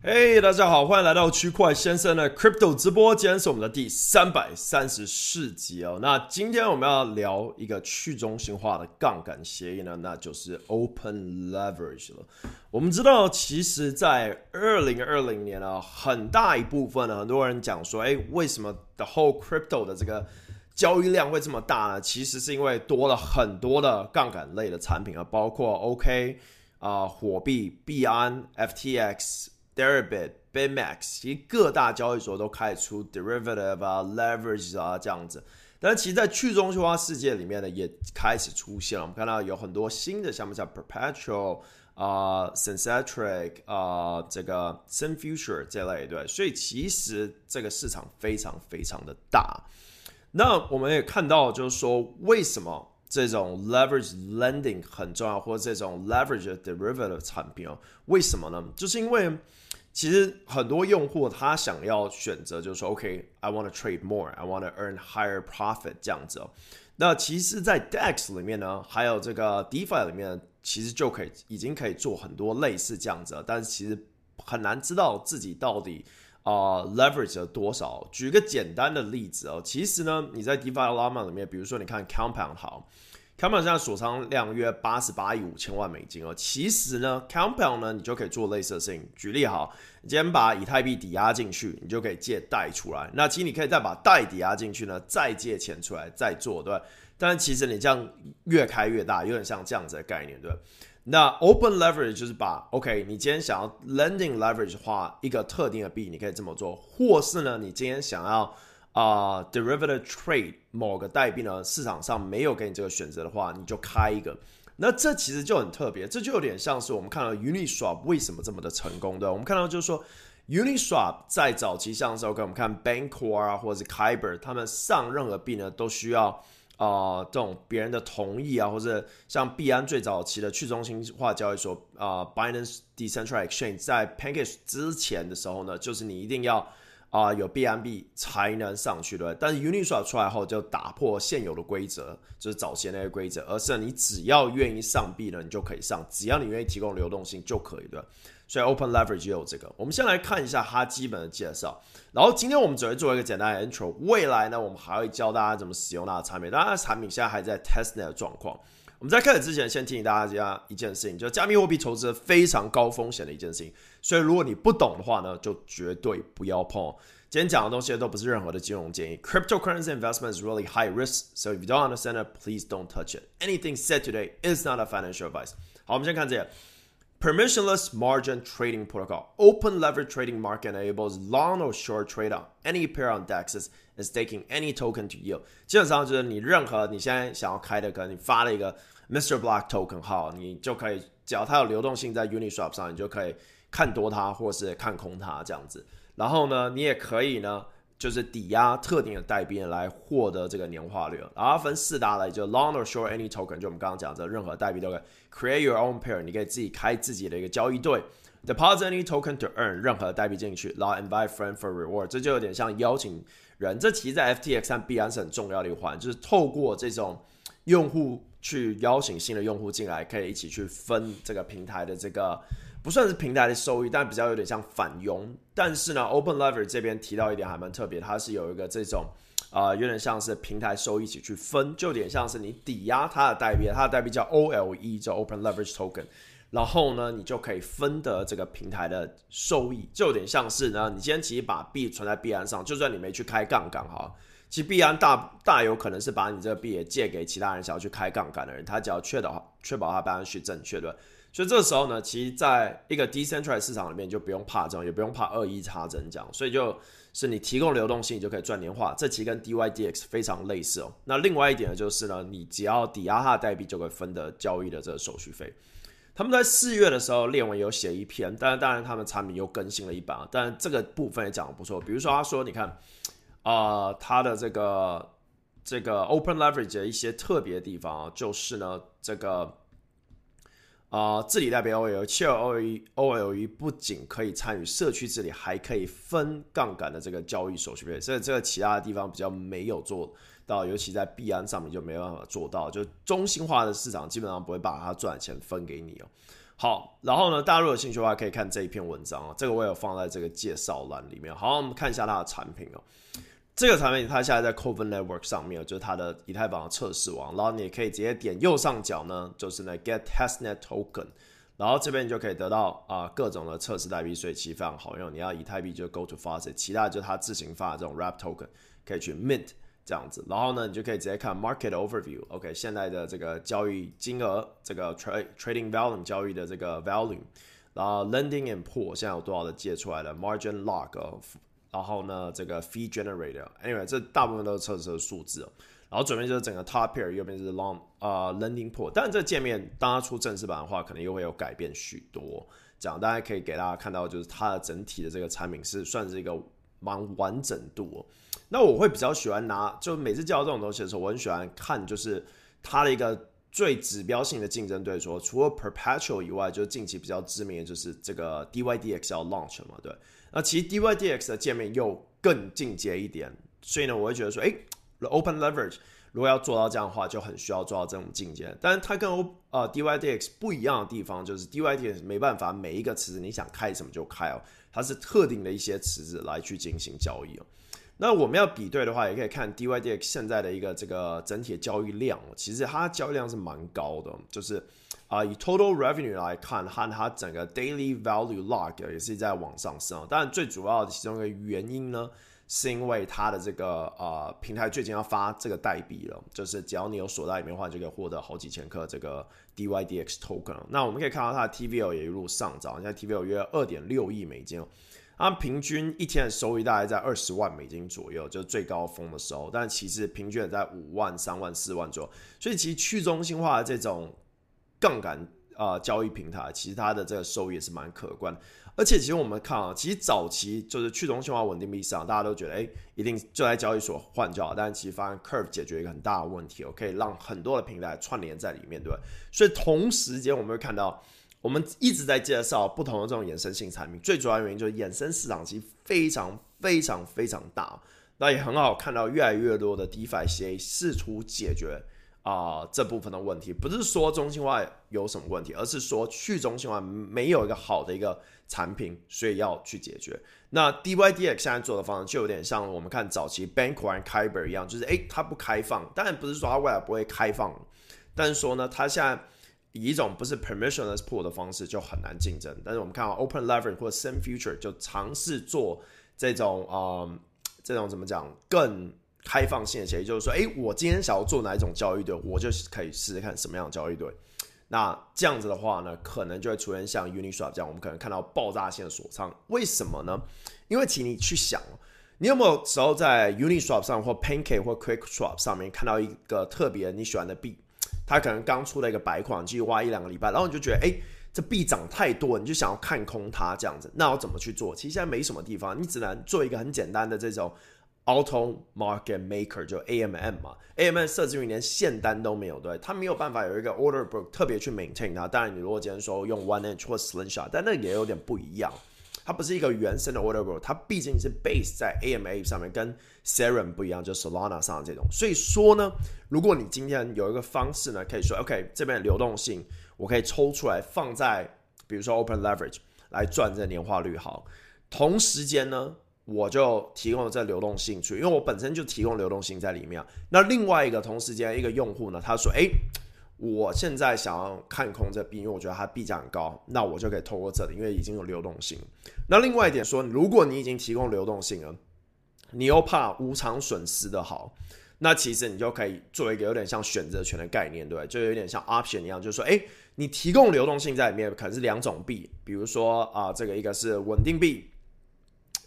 嘿，大家好，欢迎来到区块先生的 Crypto 直播，今天是我们的第三百三十四集哦。那今天我们要聊一个去中心化的杠杆协议呢，那就是 Open Leverage 了。我们知道，其实，在二零二零年呢，很大一部分呢，很多人讲说，哎，为什么 The whole Crypto 的这个交易量会这么大呢？其实是因为多了很多的杠杆类的产品啊，包括 OK 啊，火币、币安、FTX。Deribit、Bitmax，其实各大交易所都开始出 derivative 啊、leverage 啊这样子。但是其实，在去中心化世界里面呢，也开始出现了。我们看到有很多新的项目，像 Perpetual 啊、Synthetic 啊、这个 Synfuture 这类，对。所以其实这个市场非常非常的大。那我们也看到，就是说，为什么这种 leverage lending 很重要，或者这种 leverage derivative 产品哦？为什么呢？就是因为其实很多用户他想要选择就是说，OK，I want to trade more，I want to earn higher profit 这样子哦。那其实，在 DEX 里面呢，还有这个 DeFi 里面，其实就可以已经可以做很多类似这样子，但是其实很难知道自己到底啊 leverage 了多少。举个简单的例子哦，其实呢，你在 DeFi Llama 里面，比如说你看 Compound 好。Compound 现在锁仓量约八十八亿五千万美金哦。其实呢，Compound 呢，你就可以做类似的事情。举例好，你今天把以太币抵押进去，你就可以借贷出来。那其实你可以再把贷抵押进去呢，再借钱出来，再做，对但其实你这样越开越大，有点像这样子的概念，对那 Open Leverage 就是把 OK，你今天想要 Lending Leverage 的话一个特定的币，你可以这么做，或是呢，你今天想要。啊，derivative trade 某个代币呢，市场上没有给你这个选择的话，你就开一个。那这其实就很特别，这就有点像是我们看到 Uniswap 为什么这么的成功对。我们看到就是说，Uniswap 在早期上的时候，我们看 Bancor 啊，或者是 Kyber，他们上任何币呢，都需要啊这种别人的同意啊，或者像币安最早期的去中心化交易所啊，Binance Decentralized Exchange 在 Pancake 之前的时候呢，就是你一定要。啊，有 BNB 才能上去的，但是 Uniswap 出来后就打破现有的规则，就是早先那些规则，而是你只要愿意上币呢，你就可以上，只要你愿意提供流动性就可以对。所以 Open Leverage 也有这个。我们先来看一下它基本的介绍，然后今天我们只会做一个简单的 intro，未来呢，我们还会教大家怎么使用那个产品。当然，产品现在还在 testnet 的状况。我们在开始之前，先提醒大家一件事情，就是加密货币投资非常高风险的一件事情。所以如果你不懂的话呢，就绝对不要碰。今天讲的东西都不是任何的金融建议。Cryptocurrency investment is really high risk, so if you don't understand it, please don't touch it. Anything said today is not a financial advice. 好，我们先看这个。Permissionless margin trading protocol. Open lever trading market enables long or short trade on any pair on DEXs and staking any token to yield. 基本上就是你任何你现在想要开的，可能你发了一个 Mr. Block token 号，你就可以，只要它有流动性在 Uniswap 上，你就可以看多它或是看空它这样子。然后呢，你也可以呢，就是抵押特定的代币来获得这个年化率。然后分四大类，就 long or short any token，就我们刚刚讲的任何代币都可以 create your own pair，你可以自己开自己的一个交易对，deposit any token to earn 任何代币进去，然后 invite friend for reward，这就有点像邀请人。这其实，在 FTX 上必然是很重要的一环，就是透过这种。用户去邀请新的用户进来，可以一起去分这个平台的这个不算是平台的收益，但比较有点像返佣。但是呢，Open Lever 这边提到一点还蛮特别，它是有一个这种啊，有点像是平台收益一起去分，就有点像是你抵押它的代币，它的代币叫 OLE，叫 Open Leverage Token，然后呢，你就可以分得这个平台的收益，就有点像是呢，你今天其实把币存在币安上，就算你没去开杠杆哈。其实币安大大有可能是把你这个币也借给其他人想要去开杠杆的人，他只要确保确保他办是正确的，所以这个时候呢，其实在一个 decentralized 市场里面就不用怕这种，也不用怕恶意差增这样，所以就是你提供流动性，你就可以赚年化，这其实跟 DYDX 非常类似哦。那另外一点呢，就是呢，你只要抵押它的代币，就可以分得交易的这个手续费。他们在四月的时候，列文有写一篇，但是当然他们产品又更新了一版啊，但这个部分也讲的不错，比如说他说，你看。啊，它的这个这个 open leverage 的一些特别的地方啊，就是呢，这个啊治理代表 OLE，七二 OLE OLE 不仅可以参与社区治理，还可以分杠杆的这个交易手续费，所以这个其他的地方比较没有做到，尤其在币安上面就没办法做到，就中心化的市场基本上不会把它赚的钱分给你哦。好，然后呢，大家如果有兴趣的话，可以看这一篇文章啊，这个我有放在这个介绍栏里面。好，我们看一下它的产品哦。这个产品它现在在 c o v e n Network 上面，就是它的以太坊的测试网。然后你也可以直接点右上角呢，就是那 Get Testnet Token，然后这边你就可以得到啊各种的测试代币所以，其实非常好用。你要以太币就 Go to Faucet，其他就它自行发的这种 Wrap Token 可以去 Mint 这样子。然后呢，你就可以直接看 Market Overview，OK，现在的这个交易金额，这个 Trade Trading Volume 交易的这个 Volume，然后 Lending and Pool 现在有多少的借出来的 Margin Log。然后呢，这个 fee generator，anyway，这大部分都是测试的数字。然后左边就是整个 top pair，右边是 long 啊 lending pool。但是这界面当它出正式版的话，可能又会有改变许多。这样大家可以给大家看到，就是它的整体的这个产品是算是一个蛮完整度。那我会比较喜欢拿，就每次教这种东西的时候，我很喜欢看就是它的一个最指标性的竞争对手，除了 perpetual 以外，就是近期比较知名的就是这个 DYDXL launch 嘛，对。那其实 DYDX 的界面又更进阶一点，所以呢，我会觉得说，哎，Open Leverage 如果要做到这样的话，就很需要做到这种境界。但是它跟 O 呃 DYDX 不一样的地方，就是 DYDX 没办法每一个池子你想开什么就开哦，它是特定的一些池子来去进行交易哦。那我们要比对的话，也可以看 DYDX 现在的一个这个整体的交易量，其实它交易量是蛮高的，就是。啊，以 total revenue 来看，和它整个 daily value log 也是在往上升。但，最主要的其中一个原因呢，是因为它的这个呃平台最近要发这个代币了，就是只要你有锁在里面的话，就可以获得好几千克这个 DYDX token。那我们可以看到它的 TVL 也一路上涨，现在 TVL 约二点六亿美金，它平均一天的收益大概在二十万美金左右，就是最高峰的时候。但其实平均也在五万、三万、四万左右。所以其实去中心化的这种杠杆啊，交易平台其实它的这个收益也是蛮可观，而且其实我们看啊，其实早期就是去中心化稳定币市场，大家都觉得哎，一定就在交易所换就好，但是其实发现 Curve 解决一个很大的问题，哦，可以让很多的平台串联在里面，对吧？所以同时间我们会看到，我们一直在介绍不同的这种衍生性产品，最主要原因就是衍生市场其实非常非常非常大，那也很好看到越来越多的 DeFi 协议试图解决。啊，这部分的问题不是说中心化有什么问题，而是说去中心化没有一个好的一个产品，所以要去解决。那 DYDX 现在做的方式就有点像我们看早期 Bankwine、Kyber 一样，就是诶，它不开放，当然不是说它未来不会开放，但是说呢，它现在以一种不是 permissionless pool 的方式就很难竞争。但是我们看到 Open lever 或者 Same Future 就尝试做这种啊，这种怎么讲更。开放性的协议就是说，哎，我今天想要做哪一种交易对，我就可以试试看什么样的交易对。那这样子的话呢，可能就会出现像 Uniswap 这样，我们可能看到爆炸性的锁仓。为什么呢？因为请你去想，你有没有时候在 Uniswap 上或 Pancake 或 QuickSwap 上面看到一个特别你喜欢的币，它可能刚出了一个白款，继续挖一两个礼拜，然后你就觉得，哎，这币涨太多，你就想要看空它这样子。那要怎么去做？其实现在没什么地方，你只能做一个很简单的这种。Auto Market Maker 就 AMM 嘛，AMM 设置于连线单都没有，对，它没有办法有一个 Order Book 特别去 maintain 它。当然，你如果今天说用 One Inch 或 Slingshot，但那也有点不一样，它不是一个原生的 Order Book，它毕竟是 base 在 AMA 上面，跟 Serum 不一样，就 Solana 上的这种。所以说呢，如果你今天有一个方式呢，可以说 OK，这边流动性我可以抽出来放在比如说 Open Leverage 来赚这年化率好，同时间呢。我就提供了这流动性去，因为我本身就提供流动性在里面。那另外一个同时间一个用户呢，他说：“哎，我现在想要看空这币，因为我觉得它币价很高，那我就可以透过这里，因为已经有流动性。那另外一点说，如果你已经提供流动性了，你又怕无偿损失的好，那其实你就可以做一个有点像选择权的概念，对，就有点像 option 一样，就是说，哎，你提供流动性在里面，可能是两种币，比如说啊，这个一个是稳定币。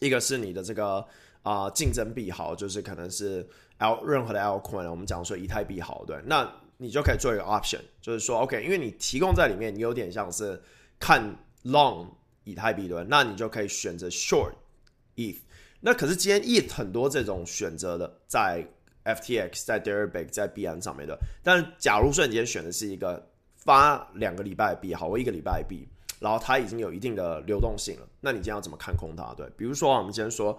一个是你的这个啊竞争币好，就是可能是 L 任何的 L coin，我们讲说以太币好，对，那你就可以做一个 option，就是说 OK，因为你提供在里面，你有点像是看 long 以太币对，那你就可以选择 short ETH。那可是今天 ETH 很多这种选择的，在 FTX、在 Deribit、在币安上面的，但假如说你今天选的是一个发两个礼拜币好，或一个礼拜币。然后它已经有一定的流动性了，那你今天要怎么看空它？对，比如说我们今天说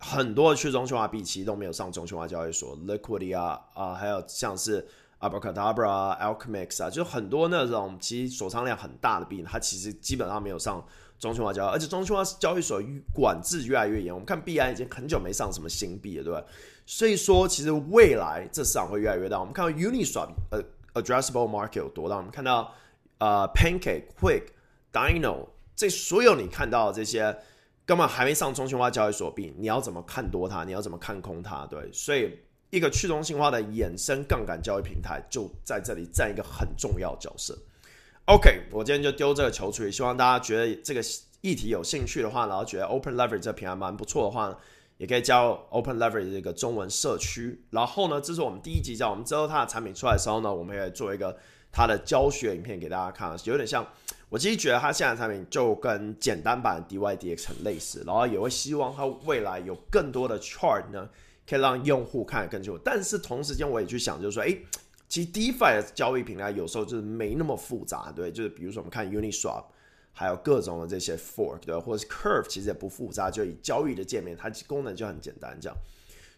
很多去中心化币其实都没有上中心化交易所，Liquidity 啊啊，还有像是 Abracadabra、Alchemix 啊，就很多那种其实锁仓量很大的币，它其实基本上没有上中心化交易，而且中心化交易所管制越来越严。我们看币安已经很久没上什么新币了，对吧？所以说，其实未来这市场会越来越大。我们看到 Uniswap 呃 addressable market 有多大？我们看到呃 Pancake、Quick、Dino 这所有你看到的这些根本还没上中心化交易所币，你要怎么看多它？你要怎么看空它？对，所以。一个去中心化的衍生杠杆交易平台就在这里占一个很重要角色。OK，我今天就丢这个球出去，希望大家觉得这个议题有兴趣的话，然后觉得 Open Leverage 这平台蛮不错的话，也可以加入 Open Leverage 这个中文社区。然后呢，这是我们第一集，叫我们之后它的产品出来的时候呢，我们也做一个它的教学影片给大家看，有点像我其实觉得它现在产品就跟简单版的 DYDX 很类似，然后也会希望它未来有更多的 chart 呢。可以让用户看得更清楚，但是同时间我也去想，就是说，哎，其实 DeFi 的交易平台有时候就是没那么复杂，对，就是比如说我们看 Uniswap，还有各种的这些 Fork，对，或者是 Curve，其实也不复杂，就以交易的界面，它功能就很简单，这样。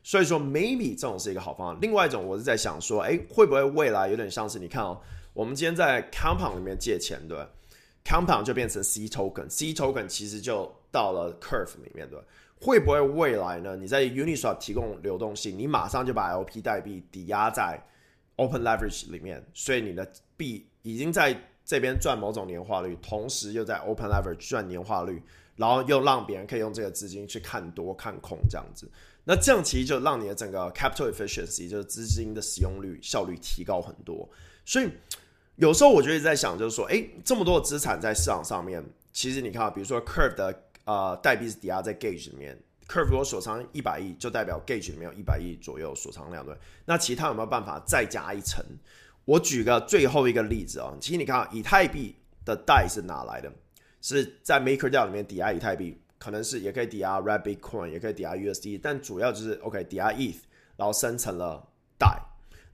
所以说，maybe 这种是一个好方案。另外一种，我是在想说，哎，会不会未来有点像是你看哦，我们今天在 Compound 里面借钱，对，Compound 就变成 C Token，C Token 其实就到了 Curve 里面，对。会不会未来呢？你在 Uniswap 提供流动性，你马上就把 LP 代币抵押在 Open Leverage 里面，所以你的币已经在这边赚某种年化率，同时又在 Open Leverage 赚年化率，然后又让别人可以用这个资金去看多看空这样子。那这样其实就让你的整个 Capital Efficiency 就是资金的使用率效率提高很多。所以有时候我就一直在想，就是说，哎，这么多的资产在市场上面，其实你看，比如说 Curve 的。呃，代币是抵押在 Gauge 里面，Curve 如果锁仓一百亿，就代表 Gauge 里面有一百亿左右锁仓量对。那其他有没有办法再加一层？我举个最后一个例子啊，其实你看，以太币的代是哪来的？是在 MakerDAO 里面抵押以太币，可能是也可以抵押 Red Bitcoin，也可以抵押 USD，但主要就是 OK 抵押 ETH，然后生成了代。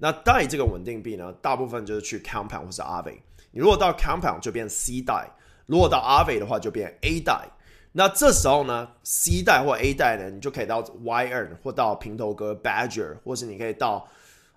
那代这个稳定币呢，大部分就是去 Compound 或是 ave。你如果到 Compound 就变 C 代，如果到 ave 的话就变 A 代。那这时候呢，C 代或 A 代呢，你就可以到 Y Earn 或到平头哥 Badger，或是你可以到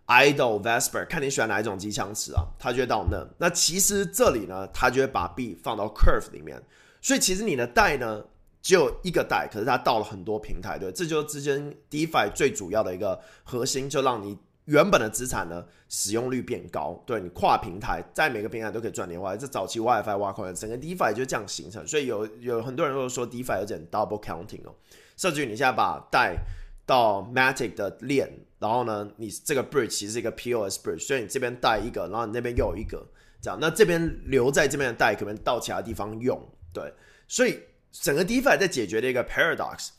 Idol Vesper，看你喜欢哪一种机枪池啊，它就会到那。那其实这里呢，它就会把币放到 Curve 里面，所以其实你的代呢只有一个代，可是它到了很多平台，对，这就是之间 DeFi 最主要的一个核心，就让你。原本的资产呢，使用率变高，对你跨平台，在每个平台都可以赚年化。这早期 WiFi 挖矿，整个 DeFi 就这样形成。所以有有很多人都说 DeFi 有点 double counting 哦，甚至于你现在把带到 Matic 的链，然后呢，你这个 bridge 其实是一个 POS bridge，所以你这边带一个，然后你那边又有一个，这样，那这边留在这边的带可能到其他地方用，对，所以整个 DeFi 在解决的一个 paradox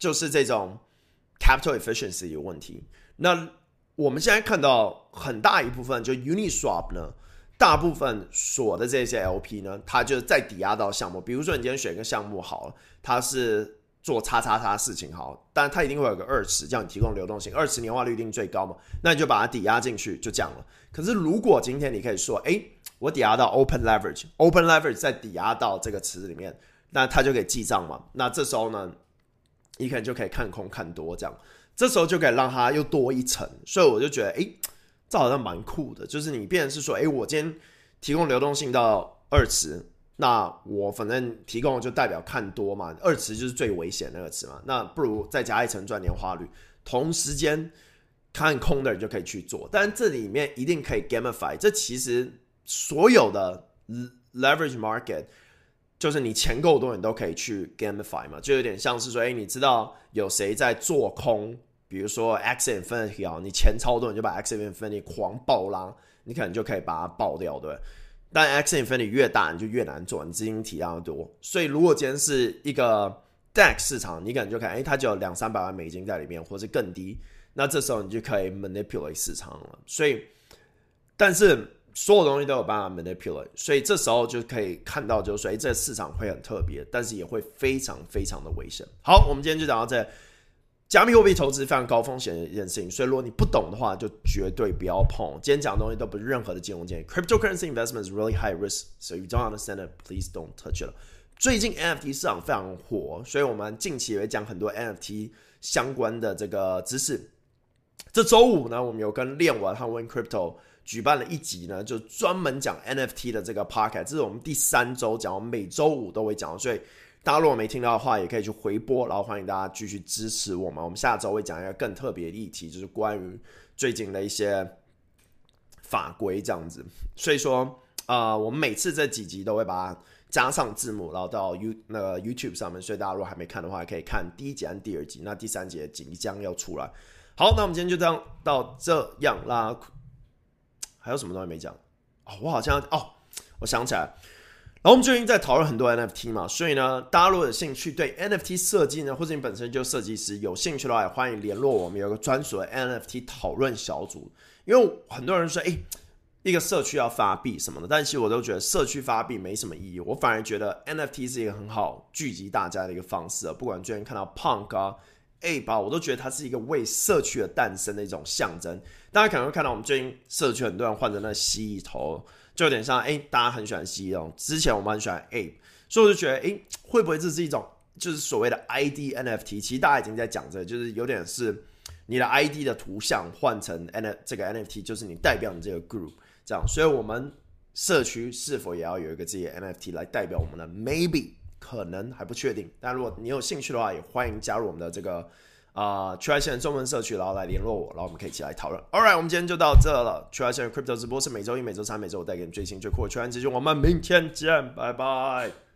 就是这种 capital efficiency 有问题，那。我们现在看到很大一部分，就 Uniswap 呢，大部分锁的这些 LP 呢，它就是在抵押到项目。比如说，你今天选一个项目好了，它是做叉叉叉事情好，但它一定会有个二池，叫你提供流动性，二池年化率一定最高嘛，那你就把它抵押进去，就这样了。可是如果今天你可以说，哎，我抵押到 Open Leverage，Open Leverage 再抵押到这个池子里面，那它就可以记账嘛。那这时候呢，你可能就可以看空看多这样。这时候就可以让它又多一层，所以我就觉得，哎，这好像蛮酷的。就是你变成是说，哎，我今天提供流动性到二池，那我反正提供就代表看多嘛，二池就是最危险那个词嘛，那不如再加一层赚年化率，同时间看空的人就可以去做。但这里面一定可以 gamify，这其实所有的 leverage market。就是你钱够多，你都可以去 gamify 嘛，就有点像是说，哎，你知道有谁在做空，比如说 X Infinity 啊，你钱超多，你就把 X Infinity 狂爆拉，你可能就可以把它爆掉，对。但 X Infinity 越大，你就越难做，你资金体量多。所以如果今天是一个 DEX 市场，你可能就看，哎，它就有两三百万美金在里面，或者更低，那这时候你就可以 manipulate 市场了。所以，但是。所有东西都有办法 manipulate，所以这时候就可以看到，就是说，哎，这个市场会很特别，但是也会非常非常的危险。好，我们今天就讲到这。加密货币投资非常高风险的一件事情，所以如果你不懂的话，就绝对不要碰。今天讲的东西都不是任何的金融建议。Cryptocurrency investment is really high risk, so you don't understand it, please don't touch it. 最近 NFT 市场非常火，所以我们近期也会讲很多 NFT 相关的这个知识。这周五呢，我们有跟链玩和 Win Crypto。举办了一集呢，就专门讲 NFT 的这个 podcast，这是我们第三周讲，我们每周五都会讲，所以大家如果没听到的话，也可以去回播，然后欢迎大家继续支持我们。我们下周会讲一个更特别的议题，就是关于最近的一些法规这样子。所以说，呃，我们每次这几集都会把它加上字幕，然后到 You 那个 YouTube 上面，所以大家如果还没看的话，可以看第一集和第二集。那第三集即将要出来。好，那我们今天就这样到这样啦。还有什么东西没讲？哦，我好像哦，我想起来。然后我们最近在讨论很多 NFT 嘛，所以呢，大家如果有兴趣对 NFT 设计呢，或者你本身就设计师有兴趣的话，也欢迎联络我们，有个专属的 NFT 讨论小组。因为很多人说，哎，一个社区要发币什么的，但其实我都觉得社区发币没什么意义。我反而觉得 NFT 是一个很好聚集大家的一个方式啊。不管最近看到 Punk 啊。A 吧，我都觉得它是一个为社区的诞生的一种象征。大家可能会看到我们最近社区很多人换成那蜥蜴头，就有点像哎，大家很喜欢蜥蜴。之前我们很喜欢 A，所以我就觉得哎，会不会这是一种就是所谓的 ID NFT？其实大家已经在讲这，就是有点是你的 ID 的图像换成 N 这个 NFT，就是你代表你这个 group 这样。所以我们社区是否也要有一个自己的 NFT 来代表我们的 Maybe？可能还不确定，但如果你有兴趣的话，也欢迎加入我们的这个啊区块链中文社区，然后来联络我，然后我们可以一起来讨论。All right，我们今天就到这了。区块链 Crypto 直播是每周一、每周三、每周五带给你最新最酷的区块链资讯。我们明天见，拜拜。